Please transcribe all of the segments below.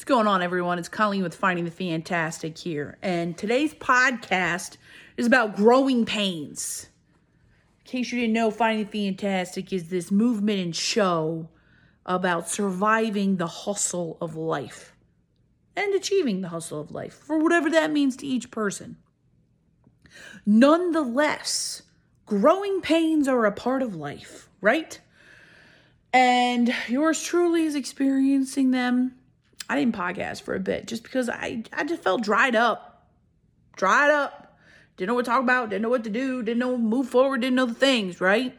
What's going on, everyone? It's Colleen with Finding the Fantastic here. And today's podcast is about growing pains. In case you didn't know, Finding the Fantastic is this movement and show about surviving the hustle of life and achieving the hustle of life, for whatever that means to each person. Nonetheless, growing pains are a part of life, right? And yours truly is experiencing them I didn't podcast for a bit just because I, I just felt dried up. Dried up. Didn't know what to talk about, didn't know what to do, didn't know move forward, didn't know the things, right?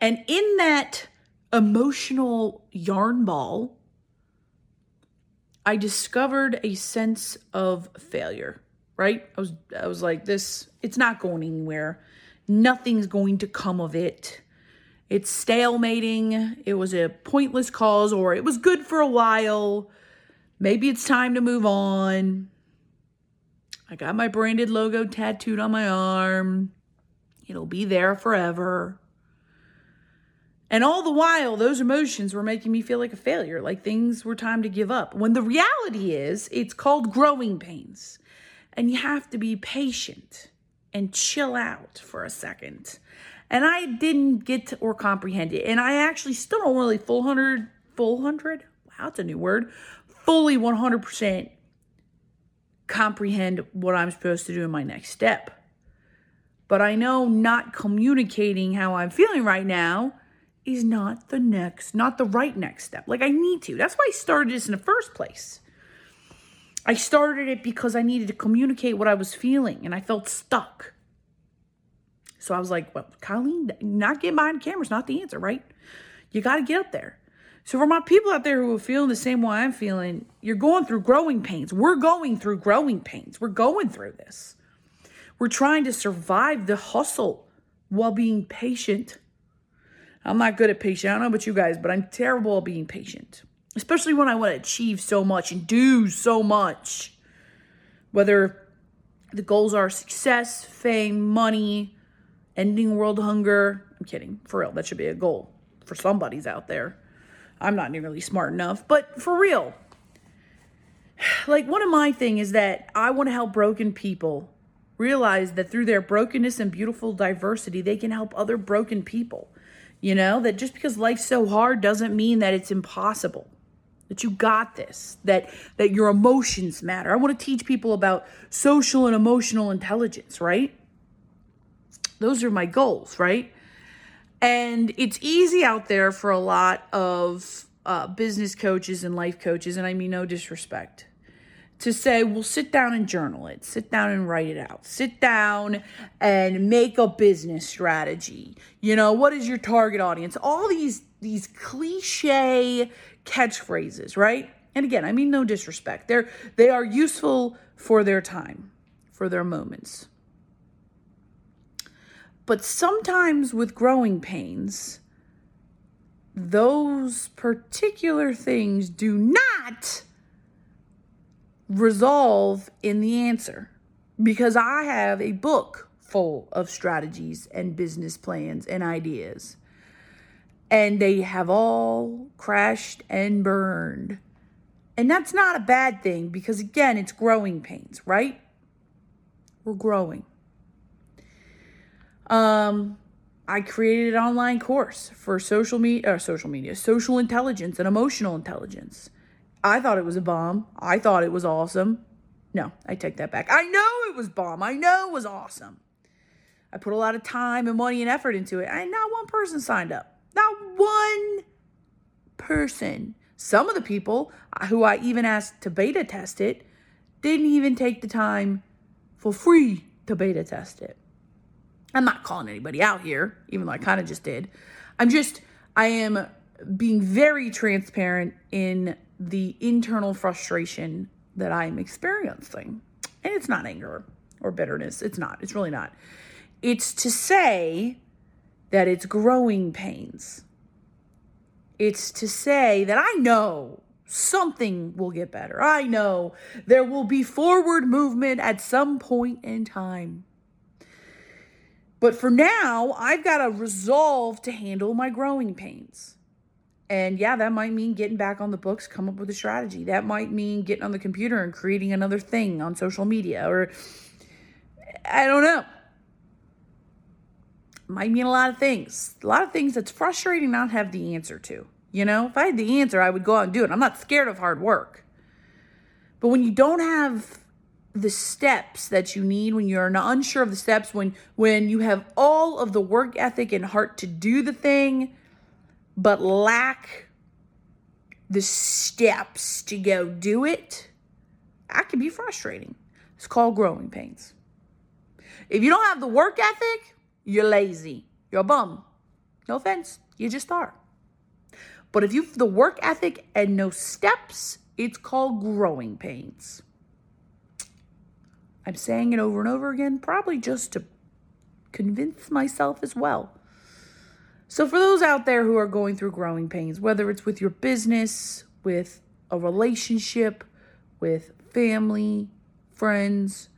And in that emotional yarn ball, I discovered a sense of failure, right? I was I was like this it's not going anywhere. Nothing's going to come of it it's stalemating, it was a pointless cause, or it was good for a while. Maybe it's time to move on. I got my branded logo tattooed on my arm. It'll be there forever. And all the while, those emotions were making me feel like a failure, like things were time to give up. When the reality is, it's called growing pains. And you have to be patient and chill out for a second and I didn't get or comprehend it. And I actually still don't really full hundred, full hundred. Wow, that's a new word. Fully one hundred percent comprehend what I'm supposed to do in my next step. But I know not communicating how I'm feeling right now is not the next, not the right next step. Like I need to. That's why I started this in the first place. I started it because I needed to communicate what I was feeling and I felt stuck. So I was like, well, Colleen, not getting behind the camera is not the answer, right? You got to get up there. So for my people out there who are feeling the same way I'm feeling, you're going through growing pains. We're going through growing pains. We're going through this. We're trying to survive the hustle while being patient. I'm not good at patient. I don't know about you guys, but I'm terrible at being patient, especially when I want to achieve so much and do so much. Whether the goals are success, fame, money, ending world hunger. I'm kidding. For real, that should be a goal for somebody's out there. I'm not nearly smart enough, but for real. Like one of my thing is that I want to help broken people realize that through their brokenness and beautiful diversity, they can help other broken people. You know, that just because life's so hard doesn't mean that it's impossible. That you got this, that that your emotions matter. I want to teach people about social and emotional intelligence, right? Those are my goals, right? And it's easy out there for a lot of uh, business coaches and life coaches, and I mean no disrespect, to say, well, sit down and journal it, sit down and write it out, sit down and make a business strategy. You know, what is your target audience? All these these cliche catchphrases, right? And again, I mean no disrespect. They're they are useful for their time, for their moments. But sometimes with growing pains, those particular things do not resolve in the answer because I have a book full of strategies and business plans and ideas. And they have all crashed and burned. And that's not a bad thing because, again, it's growing pains, right? We're growing. Um, I created an online course for social media, social media, social intelligence and emotional intelligence. I thought it was a bomb. I thought it was awesome. No, I take that back. I know it was bomb. I know it was awesome. I put a lot of time and money and effort into it. And not one person signed up. Not one person. Some of the people who I even asked to beta test it didn't even take the time for free to beta test it. I'm not calling anybody out here, even though I kind of just did. I'm just, I am being very transparent in the internal frustration that I'm experiencing. And it's not anger or bitterness. It's not. It's really not. It's to say that it's growing pains. It's to say that I know something will get better. I know there will be forward movement at some point in time. But for now, I've got to resolve to handle my growing pains. And yeah, that might mean getting back on the books, come up with a strategy. That might mean getting on the computer and creating another thing on social media or I don't know. Might mean a lot of things. A lot of things that's frustrating not have the answer to. You know, if I had the answer, I would go out and do it. I'm not scared of hard work. But when you don't have the steps that you need when you're not unsure of the steps when when you have all of the work ethic and heart to do the thing but lack the steps to go do it that can be frustrating. It's called growing pains. If you don't have the work ethic you're lazy. You're a bum. No offense you just are. But if you've the work ethic and no steps it's called growing pains I'm saying it over and over again, probably just to convince myself as well. So, for those out there who are going through growing pains, whether it's with your business, with a relationship, with family, friends,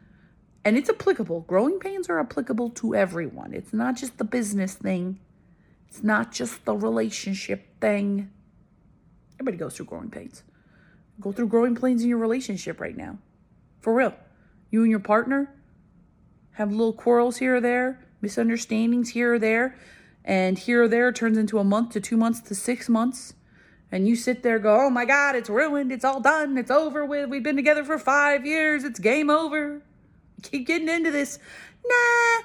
and it's applicable. Growing pains are applicable to everyone. It's not just the business thing, it's not just the relationship thing. Everybody goes through growing pains. Go through growing pains in your relationship right now. For real. You and your partner have little quarrels here or there, misunderstandings here or there, and here or there turns into a month to two months to six months. And you sit there go, oh my God, it's ruined. It's all done. It's over with. We've been together for five years. It's game over. Keep getting into this. Nah.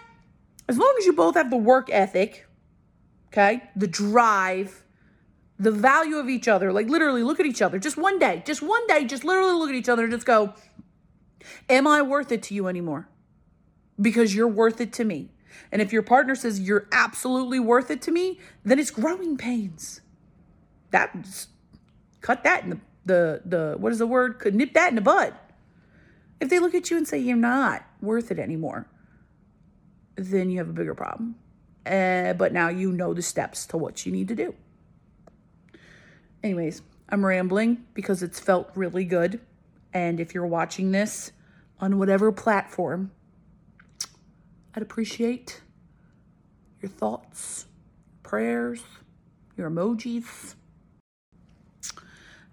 As long as you both have the work ethic, okay, the drive, the value of each other, like literally look at each other just one day, just one day, just literally look at each other and just go, Am I worth it to you anymore? Because you're worth it to me. And if your partner says you're absolutely worth it to me, then it's growing pains. That cut that in the the the what is the word? Could nip that in the bud. If they look at you and say you're not worth it anymore, then you have a bigger problem. Uh, but now you know the steps to what you need to do. Anyways, I'm rambling because it's felt really good. And if you're watching this on whatever platform, I'd appreciate your thoughts, prayers, your emojis.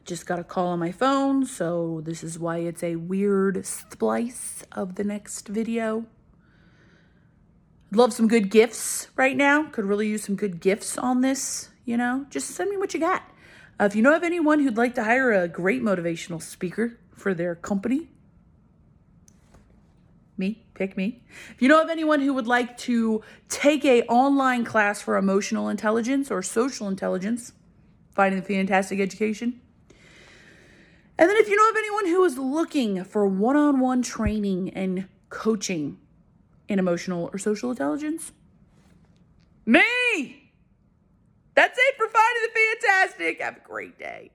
Just got a call on my phone, so this is why it's a weird splice of the next video. Love some good gifts right now. Could really use some good gifts on this, you know? Just send me what you got. Uh, if you know of anyone who'd like to hire a great motivational speaker, for their company, me, pick me. If you know of anyone who would like to take a online class for emotional intelligence or social intelligence, finding the fantastic education. And then if you know of anyone who is looking for one-on-one training and coaching in emotional or social intelligence, me. That's it for finding the fantastic. Have a great day.